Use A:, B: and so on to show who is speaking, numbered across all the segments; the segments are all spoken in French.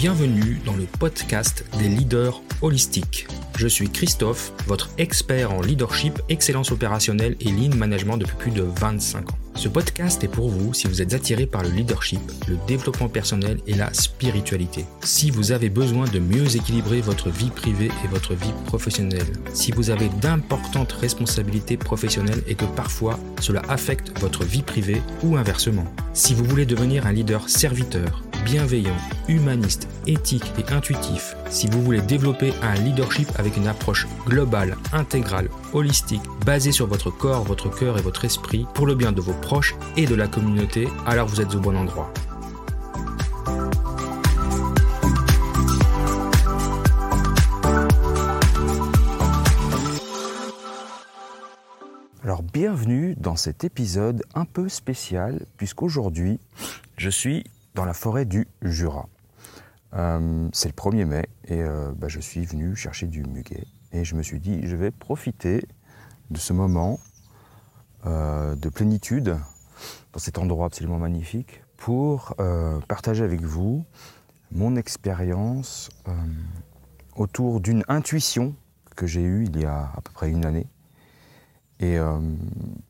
A: Bienvenue dans le podcast des leaders holistiques. Je suis Christophe, votre expert en leadership, excellence opérationnelle et lean management depuis plus de 25 ans. Ce podcast est pour vous si vous êtes attiré par le leadership, le développement personnel et la spiritualité. Si vous avez besoin de mieux équilibrer votre vie privée et votre vie professionnelle. Si vous avez d'importantes responsabilités professionnelles et que parfois cela affecte votre vie privée ou inversement. Si vous voulez devenir un leader serviteur, bienveillant, humaniste, éthique et intuitif, si vous voulez développer un leadership avec une approche globale, intégrale, holistique, basée sur votre corps, votre cœur et votre esprit, pour le bien de vos proches et de la communauté, alors vous êtes au bon endroit. Alors bienvenue dans cet épisode un peu spécial puisqu'aujourd'hui je suis dans la forêt du Jura. Euh, c'est le 1er mai et euh, bah, je suis venu chercher du muguet. Et je me suis dit, je vais profiter de ce moment euh, de plénitude dans cet endroit absolument magnifique pour partager avec vous mon expérience autour d'une intuition que j'ai eue il y a à peu près une année. Et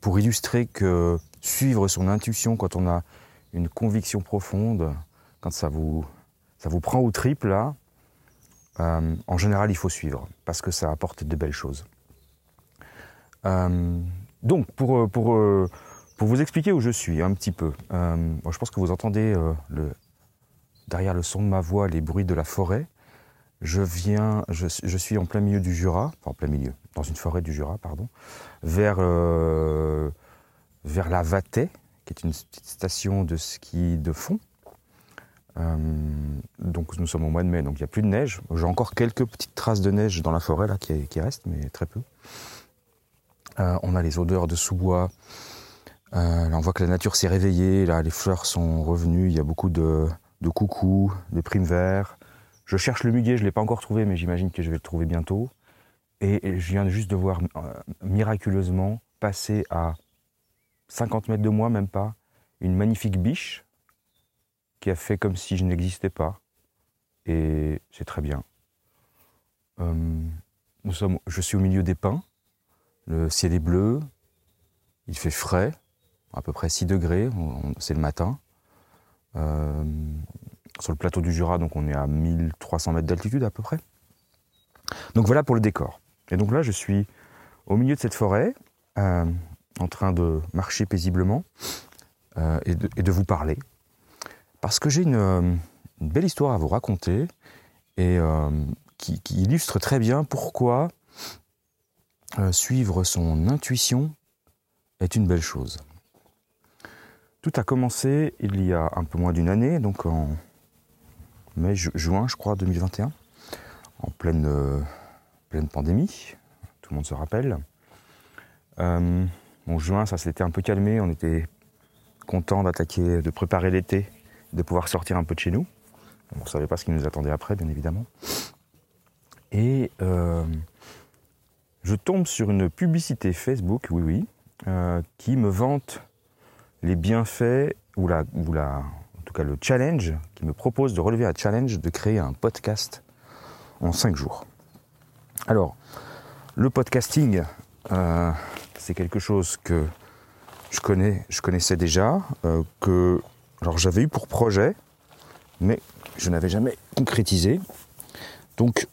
A: pour illustrer que suivre son intuition quand on a une conviction profonde, quand ça vous, ça vous prend au triple, là, euh, en général, il faut suivre, parce que ça apporte de belles choses. Euh, donc, pour, euh, pour, pour vous expliquer où je suis un petit peu, je pense que vous entendez le, derrière le son de ma voix les bruits de la forêt. Je viens, je, suis en plein milieu du Jura, en plein milieu, dans une forêt du Jura, pardon, vers, vers la Vatay, qui est une petite station de ski de fond. Euh, donc nous sommes au mois de mai, donc il n'y a plus de neige. J'ai encore quelques petites traces de neige dans la forêt là qui, restent, mais très peu. Euh, on a les odeurs de sous-bois. Euh, on voit que la nature s'est réveillée. Là, les fleurs sont revenues. Il y a beaucoup de, de coucous, de primes verts. Je cherche le muguet, je ne l'ai pas encore trouvé, mais j'imagine que je vais le trouver bientôt. Et je viens juste de voir miraculeusement passer à 50 mètres de moi, même pas, une magnifique biche qui a fait comme si je n'existais pas. Et c'est très bien. Euh, nous sommes, je suis au milieu des pins. Le ciel est bleu. Il fait frais, à peu près 6 degrés. C'est le matin. Euh, sur le plateau du Jura, donc on est à 1300 mètres d'altitude à peu près. Donc voilà pour le décor. Et donc là, je suis au milieu de cette forêt. Euh, en train de marcher paisiblement euh, et, de, vous parler. Parce que j'ai une, euh, belle histoire à vous raconter et euh, qui, illustre très bien pourquoi suivre son intuition est une belle chose. Tout a commencé il y a un peu moins d'une année, donc en mai, juin, je crois, 2021, en pleine, pleine pandémie, tout le monde se rappelle. Juin, ça s'était un peu calmé. On était content d'attaquer, de préparer l'été, de pouvoir sortir un peu de chez nous. On ne savait pas ce qui nous attendait après, bien évidemment. Et euh, je tombe sur une publicité Facebook, oui, oui, euh, qui me vante les bienfaits, ou, la, ou la, en tout cas le challenge, qui me propose de relever un challenge de créer un podcast en cinq jours. Alors, le podcasting, euh, c'est quelque chose que je, connais, je connaissais déjà, euh, que j'avais eu pour projet, mais je n'avais jamais concrétisé. Donc,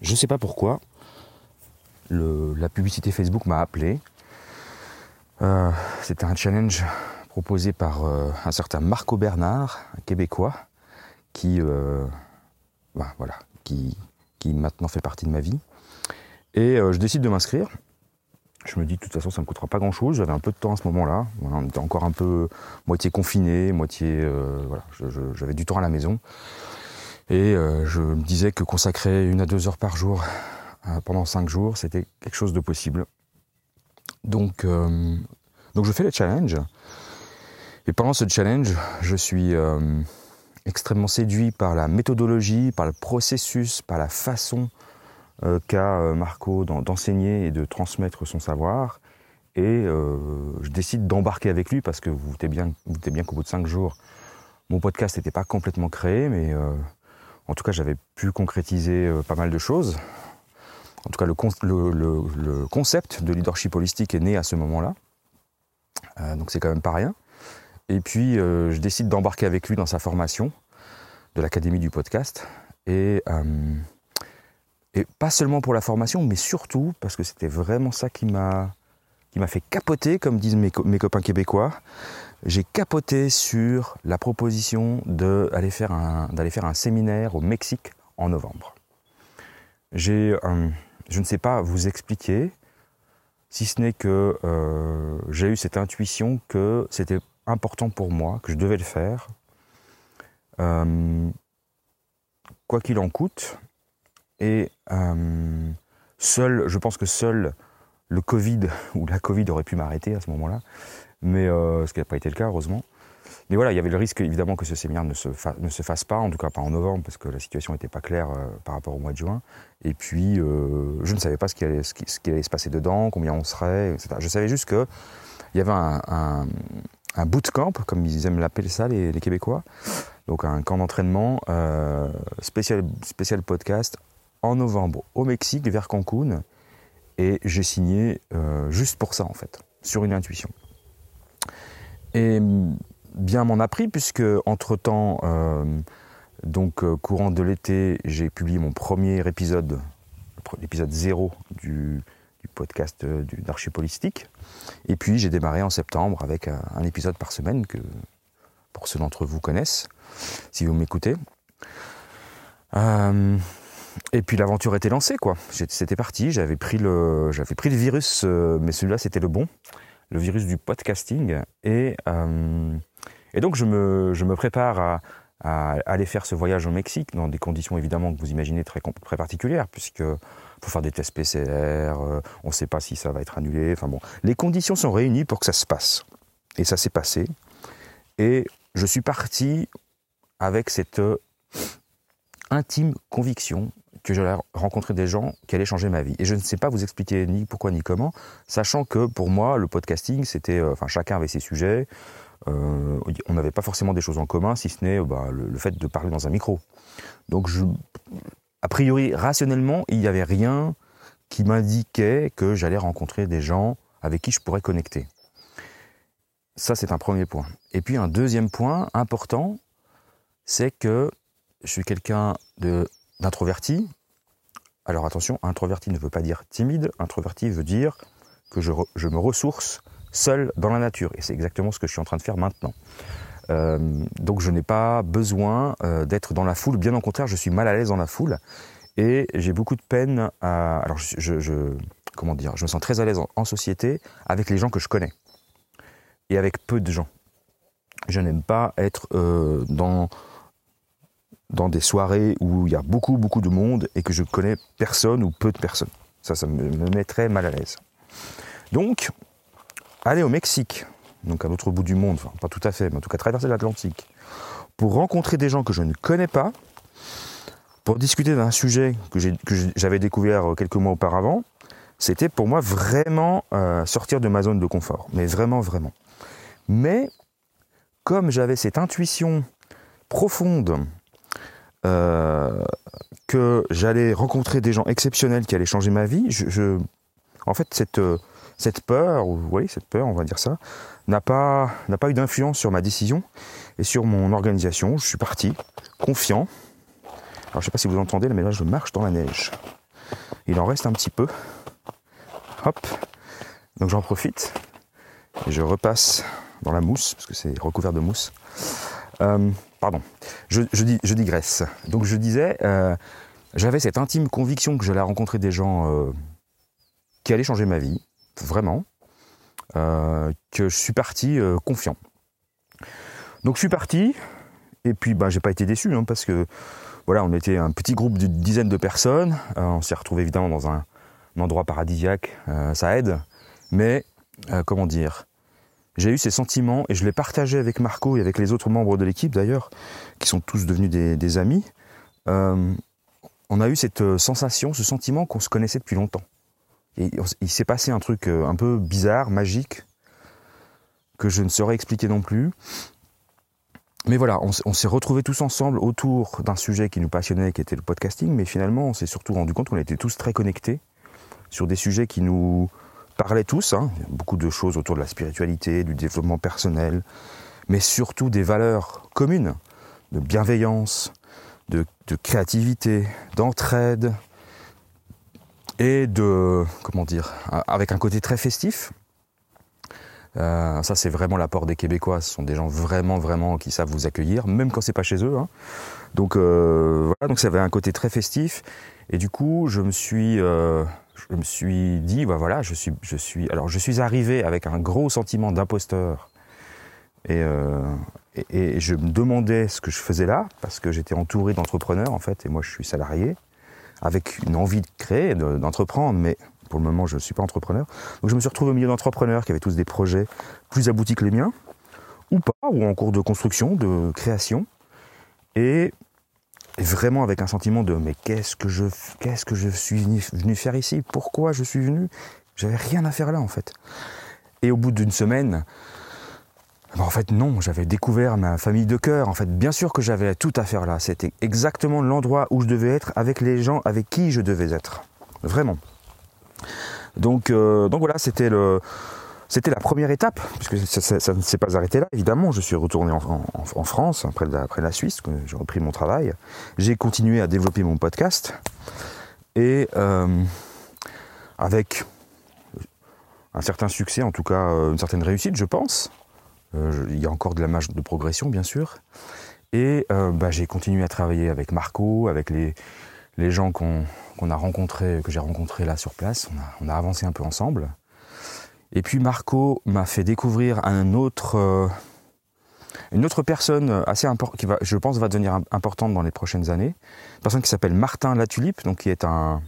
A: je ne sais pas pourquoi, la publicité Facebook m'a appelé. Euh, c'était un challenge proposé par euh, un certain Marco Bernard, un Québécois, qui, voilà, qui, qui maintenant fait partie de ma vie. Et je décide de m'inscrire. Je me dis, de toute façon, ça ne coûtera pas grand-chose. J'avais un peu de temps à ce moment-là. on était encore un peu moitié confiné, moitié... Euh, voilà, j'avais du temps à la maison. Et euh, je me disais que consacrer une à deux heures par jour euh, pendant cinq jours, c'était quelque chose de possible. Donc, donc je fais le challenge. Et pendant ce challenge, je suis extrêmement séduit par la méthodologie, par le processus, par la façon qu'a euh, Marco d'enseigner et de transmettre son savoir. Et euh, je décide d'embarquer avec lui parce que vous vous doutez bien, bien qu'au bout de cinq jours, mon podcast n'était pas complètement créé, mais En tout cas, j'avais pu concrétiser pas mal de choses. En tout cas, le, concept de leadership holistique est né à ce moment-là. donc c'est quand même pas rien. Et puis, je décide d'embarquer avec lui dans sa formation de l'Académie du podcast. Et, et pas seulement pour la formation, mais surtout parce que c'était vraiment ça qui m'a qui m'a fait capoter, comme disent mes, copains québécois. J'ai capoté sur la proposition d'aller faire, un, faire un séminaire au Mexique en novembre. J'ai, euh, je ne sais pas vous expliquer, si ce n'est que euh, j'ai eu cette intuition que c'était important pour moi, que je devais le faire. Euh, quoi qu'il en coûte. Et seul, je pense que seul le Covid, ou la Covid aurait pu m'arrêter à ce moment-là, mais euh, ce qui n'a pas été le cas, heureusement. Mais voilà, il y avait le risque évidemment que ce séminaire ne se, ne se fasse pas, en tout cas pas en novembre, parce que la situation n'était pas claire euh, par rapport au mois de juin. Et puis, euh, je ne savais pas ce qui, allait, se passer dedans, combien on serait, etc. Je savais juste qu'il y avait un, bootcamp, comme ils aiment l'appeler ça, les, Québécois. Donc un camp d'entraînement spécial podcast en novembre au Mexique, vers Cancun. Et j'ai signé euh, juste pour ça, en fait, sur une intuition. Et bien m'en a pris, puisque entre-temps, euh, donc euh, courant de l'été, j'ai publié mon premier épisode, l'épisode zéro du, podcast d'Archipolistique. Et puis j'ai démarré en septembre avec un, épisode par semaine que pour ceux d'entre vous connaissent, si vous m'écoutez. Et puis l'aventure était lancée, quoi. C'était parti. J'avais pris le, pris le virus, euh, mais celui-là c'était le bon, le virus du podcasting. Et, euh, et donc je me, je me prépare à, à, aller faire ce voyage au Mexique dans des conditions évidemment que vous imaginez très, très particulières, puisque faut faire des tests PCR, euh, on ne sait pas si ça va être annulé. Enfin bon, les conditions sont réunies pour que ça se passe. Et ça s'est passé. Et je suis parti avec cette intime conviction que j'allais rencontrer des gens qui allaient changer ma vie. Et je ne sais pas vous expliquer ni pourquoi ni comment, sachant que pour moi, le podcasting, c'était, euh, enfin, chacun avait ses sujets. Euh, on n'avait pas forcément des choses en commun, si ce n'est bah, le, fait de parler dans un micro. Donc, je, a priori, rationnellement, il n'y avait rien qui m'indiquait que j'allais rencontrer des gens avec qui je pourrais connecter. Ça, c'est un premier point. Et puis, un deuxième point important, c'est que je suis quelqu'un d'introverti. Alors attention, introverti ne veut pas dire timide, introverti veut dire que je, me ressource seul dans la nature. Et c'est exactement ce que je suis en train de faire maintenant. Euh, donc je n'ai pas besoin euh, d'être dans la foule, bien au contraire, je suis mal à l'aise dans la foule. Et j'ai beaucoup de peine à... Alors je, comment dire, je me sens très à l'aise en société avec les gens que je connais. Et avec peu de gens. Je n'aime pas être euh, dans dans des soirées où il y a beaucoup, beaucoup de monde et que je connais personne ou peu de personnes. Ça, ça me, mettrait mal à l'aise. Donc, aller au Mexique, donc à l'autre bout du monde, pas tout à fait, mais en tout cas traverser l'Atlantique, pour rencontrer des gens que je ne connais pas, pour discuter d'un sujet que j'avais découvert quelques mois auparavant, c'était pour moi vraiment euh, sortir de ma zone de confort. Mais vraiment, vraiment. Mais comme j'avais cette intuition profonde euh, que j'allais rencontrer des gens exceptionnels qui allaient changer ma vie, en fait, cette, euh, cette peur, ou oui, cette peur, on va dire ça, n'a pas, n'a pas eu d'influence sur ma décision et sur mon organisation. Je suis parti, confiant. Alors, je ne sais pas si vous entendez, mais là, je marche dans la neige. Il en reste un petit peu. Hop. Donc, j'en profite. Et je repasse dans la mousse, parce que c'est recouvert de mousse. Euh, pardon, je, je digresse. Donc je disais, euh, j'avais cette intime conviction que j'allais rencontrer des gens euh, qui allaient changer ma vie, vraiment, que je suis parti confiant. Donc je suis parti, et puis bah, j'ai pas été déçu, hein, parce que voilà, on était un petit groupe d'une dizaine de personnes, on s'est retrouvé évidemment dans un endroit paradisiaque, ça aide, mais comment dire, j'ai eu ces sentiments et je les partagé avec Marco et avec les autres membres de l'équipe d'ailleurs, qui sont tous devenus des, amis. Euh, on a eu cette euh, sensation, ce sentiment qu'on se connaissait depuis longtemps. Il s'est passé un truc euh, un peu bizarre, magique, que je ne saurais expliquer non plus. mais voilà, on, s'est retrouvés tous ensemble autour d'un sujet qui nous passionnait, qui était le podcasting, mais finalement, on s'est surtout rendu compte qu'on était tous très connectés sur des sujets qui nous parlaient tous, hein. beaucoup de choses autour de la spiritualité, du développement personnel, mais surtout des valeurs communes, de bienveillance, de, créativité, d'entraide, et de, comment dire, avec un côté très festif, euh, ça, c'est vraiment l'apport des Québécois. Ce sont des gens vraiment, vraiment qui savent vous accueillir, même quand c'est pas chez eux. Hein. Donc euh, voilà, donc ça avait un côté très festif. Et du coup, je me suis, euh, je me suis dit, bah voilà, je suis, je suis. Alors, je suis arrivé avec un gros sentiment d'imposteur. Et, et, et, je me demandais ce que je faisais là, parce que j'étais entouré d'entrepreneurs en fait, et moi je suis salarié, avec une envie de créer, d'entreprendre, mais pour le moment, je ne suis pas entrepreneur. Donc je me suis retrouvé au milieu d'entrepreneurs qui avaient tous des projets plus aboutis que les miens, ou pas, ou en cours de construction, de création. Et, vraiment avec un sentiment de mais qu'est-ce que je qu'est-ce que je suis venu, faire ici? Pourquoi je suis venu? J'avais rien à faire là en fait. Et au bout d'une semaine, ben, en fait non, j'avais découvert ma famille de cœur. En fait, bien sûr que j'avais tout à faire là. C'était exactement l'endroit où je devais être avec les gens avec qui je devais être. Vraiment. Donc, euh, donc voilà, c'était le, c'était la première étape, puisque ça, ne s'est pas arrêté là, évidemment. Je suis retourné en, France, après la, Suisse, j'ai repris mon travail. J'ai continué à développer mon podcast. Et euh, avec un certain succès, en tout cas euh, une certaine réussite, je pense. il y a encore de la marge de progression, bien sûr. Et bah, j'ai continué à travailler avec Marco, avec les, les gens qu'on a rencontrés, que j'ai rencontrés là sur place. On a, avancé un peu ensemble. Et puis Marco m'a fait découvrir euh, une autre personne assez importante, qui va, je pense, va devenir importante dans les prochaines années. Une personne qui s'appelle Martin Latulipe, donc qui est un,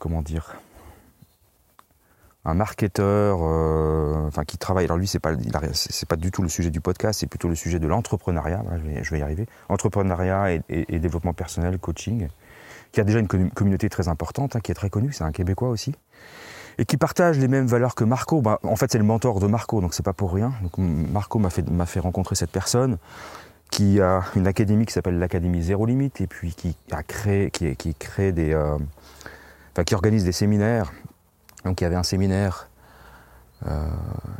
A: comment dire, un marketeur, euh, enfin qui travaille. Alors lui, c'est pas, pas du tout le sujet du podcast, c'est plutôt le sujet de l'entrepreneuriat. je, vais, y arriver. Entrepreneuriat et, développement personnel, coaching, qui a déjà une communauté très importante, hein, qui est très connue. C'est un Québécois aussi et qui partage les mêmes valeurs que Marco. Bah, en fait, c'est le mentor de Marco, donc c'est pas pour rien. Marco m'a fait, rencontrer cette personne qui a une académie qui s'appelle l'Académie Zéro Limite et puis qui a créé, qui, crée des, euh, enfin, qui organise des séminaires donc il y avait un séminaire euh,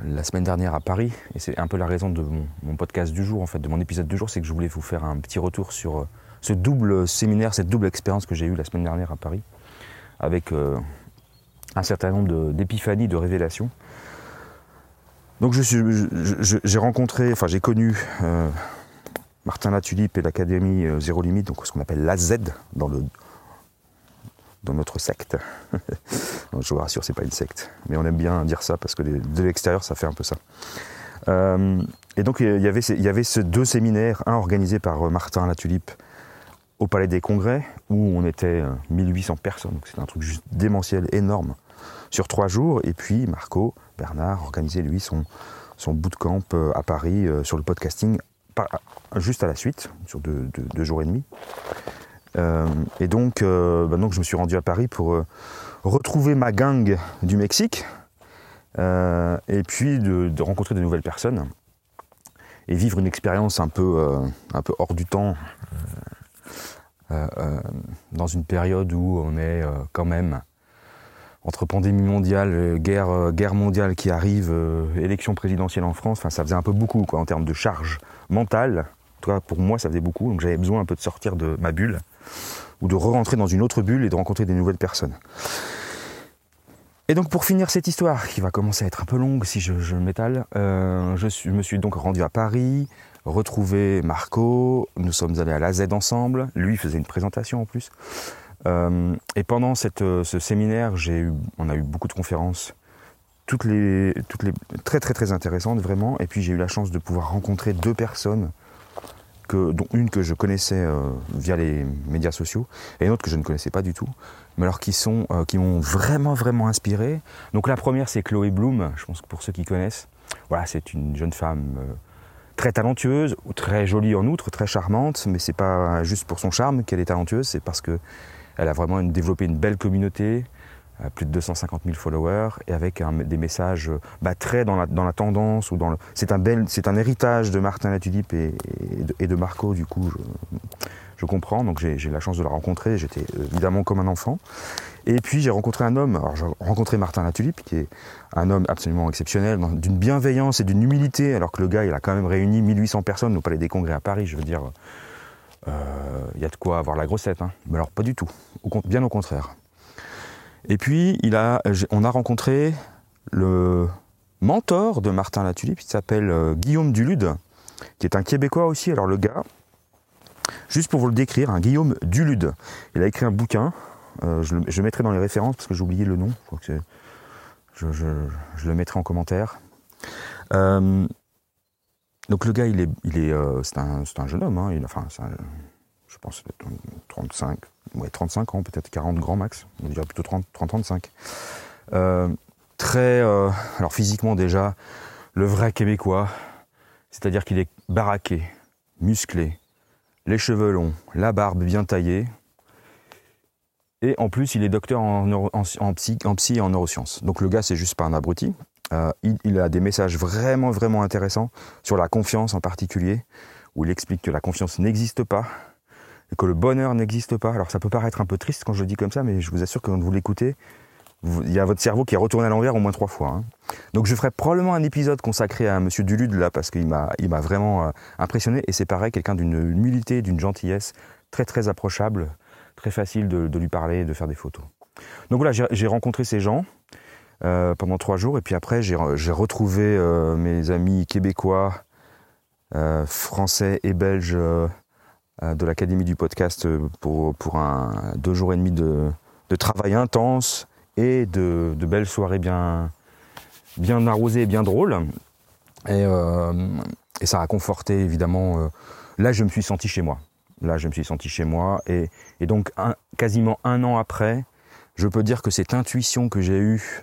A: la semaine dernière à Paris, et c'est un peu la raison de mon, podcast du jour, en fait, de mon épisode du jour, c'est que je voulais vous faire un petit retour sur euh, ce double séminaire, cette double expérience que j'ai eue la semaine dernière à Paris, avec un certain nombre d'épiphanies, de, révélations. Donc j'ai rencontré, enfin j'ai connu Martin Latulipe et l'Académie Zéro Limite, donc ce qu'on appelle l'AZ dans dans notre secte. je vous rassure, c'est pas une secte, mais on aime bien dire ça parce que de l'extérieur, ça fait un peu ça. Euh, et donc il y avait, il y avait ces deux séminaires, un organisé par euh, Martin Latulipe au Palais des Congrès, où on était 1800 euh, personnes, donc c'était un truc juste démentiel, énorme, sur trois jours, et puis Marco Bernard organisait lui son, son bootcamp à Paris sur le podcasting, juste à la suite, sur deux jours et demi. Euh, et donc, euh, bah donc, je me suis rendu à Paris pour euh, retrouver ma gang du Mexique et puis de, rencontrer de nouvelles personnes et vivre une expérience un peu, un peu hors du temps dans une période où on est quand même entre pandémie mondiale, guerre, guerre mondiale qui arrive, élection présidentielle en France, ça faisait un peu beaucoup en termes de charge mentale. Pour moi, ça faisait beaucoup, donc j'avais besoin un peu de sortir de ma bulle ou de re-rentrer dans une autre bulle et de rencontrer des nouvelles personnes. Et donc pour finir cette histoire, qui va commencer à être un peu longue si je, m'étale, euh, je, me suis donc rendu à Paris, retrouvé Marco, nous sommes allés à la Z ensemble, lui faisait une présentation en plus. Euh, et pendant euh, ce séminaire, on a eu beaucoup de conférences, toutes très très très intéressantes vraiment. Et puis j'ai eu la chance de pouvoir rencontrer deux personnes dont une que je connaissais euh, via les médias sociaux et une autre que je ne connaissais pas du tout, mais alors qui sont qui m'ont vraiment vraiment inspiré. Donc la première c'est Chloé Bloom, je pense que pour ceux qui connaissent, voilà c'est une jeune femme très talentueuse, très jolie en outre, très charmante, mais c'est pas juste pour son charme qu'elle est talentueuse, c'est parce que elle a vraiment développé une belle communauté, plus de 250 000 followers et avec des messages bah, très dans la, la, tendance ou dans c'est un héritage de Martin Latulippe et, de, Marco du coup je, comprends. Donc j'ai la chance de le rencontrer. J'étais évidemment comme un enfant. Et puis j'ai rencontré un homme. Alors j'ai rencontré Martin Latulippe qui est un homme absolument exceptionnel d'une bienveillance et d'une humilité alors que le gars il a quand même réuni 1800 personnes au Palais des Congrès à Paris je veux dire il euh, y a de quoi avoir la grossette hein. mais alors pas du tout bien au contraire et puis, on a rencontré le mentor de Martin Latulippe, qui s'appelle euh, Guillaume Dulude, qui est un Québécois aussi. Alors le gars, juste pour vous le décrire, un Guillaume Dulude, il a écrit un bouquin, euh, je, mettrai dans les références parce que j'ai oublié le nom, je, le mettrai en commentaire. Donc le gars, il est, il est, c'est un, un, jeune homme, hein, il, enfin, je pense 35, ouais, 35 ans, peut-être 40 grand max, on dirait plutôt 30, 35. Euh, très, euh, alors physiquement déjà, le vrai Québécois, c'est-à-dire qu'il est baraqué, musclé, les cheveux longs, la barbe bien taillée, et en plus il est docteur en, en psy et en neurosciences. Donc le gars c'est juste pas un abruti. Euh, il, a des messages vraiment vraiment intéressants sur la confiance en particulier, où il explique que la confiance n'existe pas, et que le bonheur n'existe pas. Alors ça peut paraître un peu triste quand je le dis comme ça, mais je vous assure que quand vous l'écoutez, il y a votre cerveau qui est retourné à l'envers au moins trois fois. Hein. Donc je ferai probablement un épisode consacré à Monsieur Dulude là, parce qu'il m'a, m'a vraiment euh, impressionné. Et c'est pareil, quelqu'un d'une humilité, d'une gentillesse très très approchable, très facile de, lui parler, de faire des photos. Donc voilà, j'ai rencontré ces gens euh, pendant trois jours, et puis après j'ai retrouvé euh, mes amis québécois, français et belges euh, de l'Académie du podcast euh, pour, pour un deux jours et demi de, de travail intense et de, de, belles soirées bien, bien arrosées et bien drôles. Et, euh, et ça a conforté évidemment. là, je me suis senti chez moi. Là, je me suis senti chez moi. Et, et donc, quasiment un an après, je peux dire que cette intuition que j'ai eue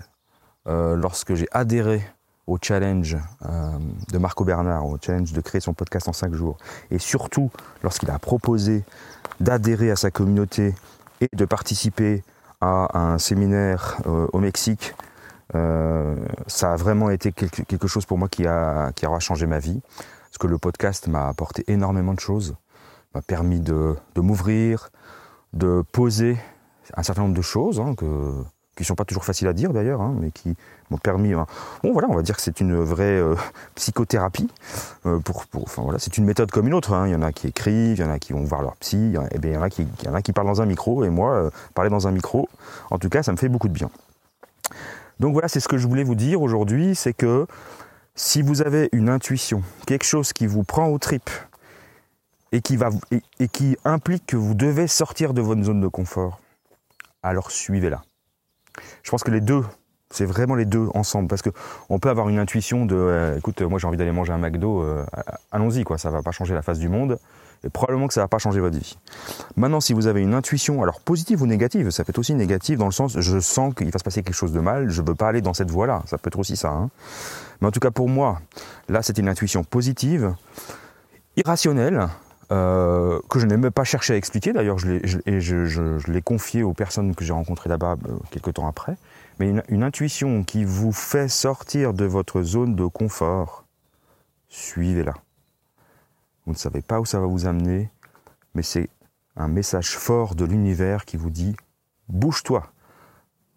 A: lorsque j'ai adhéré au challenge euh, de Marco Bernard, au challenge de créer son podcast en 5 jours, et surtout lorsqu'il a proposé d'adhérer à sa communauté et de participer à un séminaire euh, au Mexique, euh, ça a vraiment été quelque, chose pour moi qui, a, qui aura changé ma vie, parce que le podcast m'a apporté énormément de choses, m'a permis de, m'ouvrir, de poser un certain nombre de choses hein, qui sont pas toujours faciles à dire d'ailleurs, hein, mais qui m'ont permis. Hein. Bon voilà, on va dire que c'est une vraie euh, psychothérapie. Euh, pour, pour, enfin voilà, c'est une méthode comme une autre. Hein. Il y en a qui écrivent, il y en a qui vont voir leur psy, et bien il y en a qui, il y en a qui parlent dans un micro. Et moi, euh, parler dans un micro, en tout cas, ça me fait beaucoup de bien. Donc voilà, c'est ce que je voulais vous dire aujourd'hui, c'est que si vous avez une intuition, quelque chose qui vous prend aux tripes et qui va et qui implique que vous devez sortir de votre zone de confort, alors suivez-la. Je pense que les deux, c'est vraiment les deux ensemble, parce que on peut avoir une intuition de, euh, écoute, moi j'ai envie d'aller manger un McDo, euh, allons-y quoi, ça va pas changer la face du monde, et probablement que ça va pas changer votre vie. Maintenant, si vous avez une intuition, alors positive ou négative, ça peut être aussi négative dans le sens, je sens qu'il va se passer quelque chose de mal, je veux pas aller dans cette voie-là, ça peut être aussi ça. Hein. Mais en tout cas pour moi, là c'était une intuition positive, irrationnelle, euh, que je n'ai même pas cherché à expliquer. D'ailleurs, je l'ai confié aux personnes que j'ai rencontrées là-bas euh, quelques temps après. Mais une, intuition qui vous fait sortir de votre zone de confort, suivez-la. Vous ne savez pas où ça va vous amener, mais c'est un message fort de l'univers qui vous dit bouge-toi,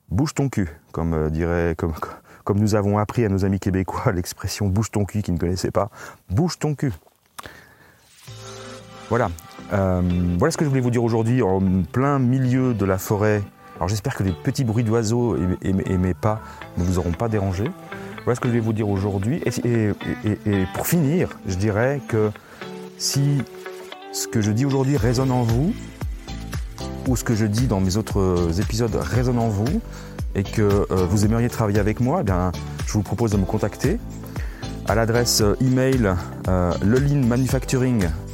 A: bouge ton cul, comme euh, dirait, comme, comme nous avons appris à nos amis québécois l'expression bouge ton cul qui ne connaissaient pas, bouge ton cul. Voilà. Euh, voilà ce que je voulais vous dire aujourd'hui en plein milieu de la forêt. Alors j'espère que les petits bruits d'oiseaux et, mes pas ne vous auront pas dérangé. Voilà ce que je voulais vous dire aujourd'hui. Et, pour finir, je dirais que si ce que je dis aujourd'hui résonne en vous, ou ce que je dis dans mes autres épisodes résonne en vous, et que euh, vous aimeriez travailler avec moi, eh je vous propose de me contacter à l'adresse email euh,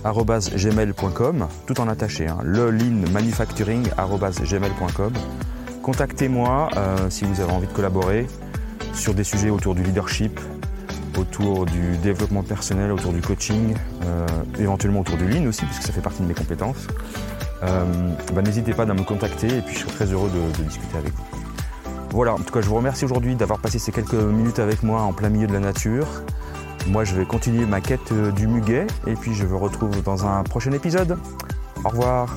A: lelinmanufacturing.gmail.com, tout en attaché, hein, lelinmanufacturing.gmail.com. Contactez-moi euh, si vous avez envie de collaborer sur des sujets autour du leadership, autour du développement personnel, autour du coaching, euh, éventuellement autour du lean aussi, puisque ça fait partie de mes compétences. Euh, bah, n'hésitez pas à me contacter et puis je serai très heureux de discuter avec vous. Voilà, en tout cas, je vous remercie aujourd'hui d'avoir passé ces quelques minutes avec moi en plein milieu de la nature. Moi, je vais continuer ma quête du muguet et puis je vous retrouve dans un prochain épisode. Au revoir.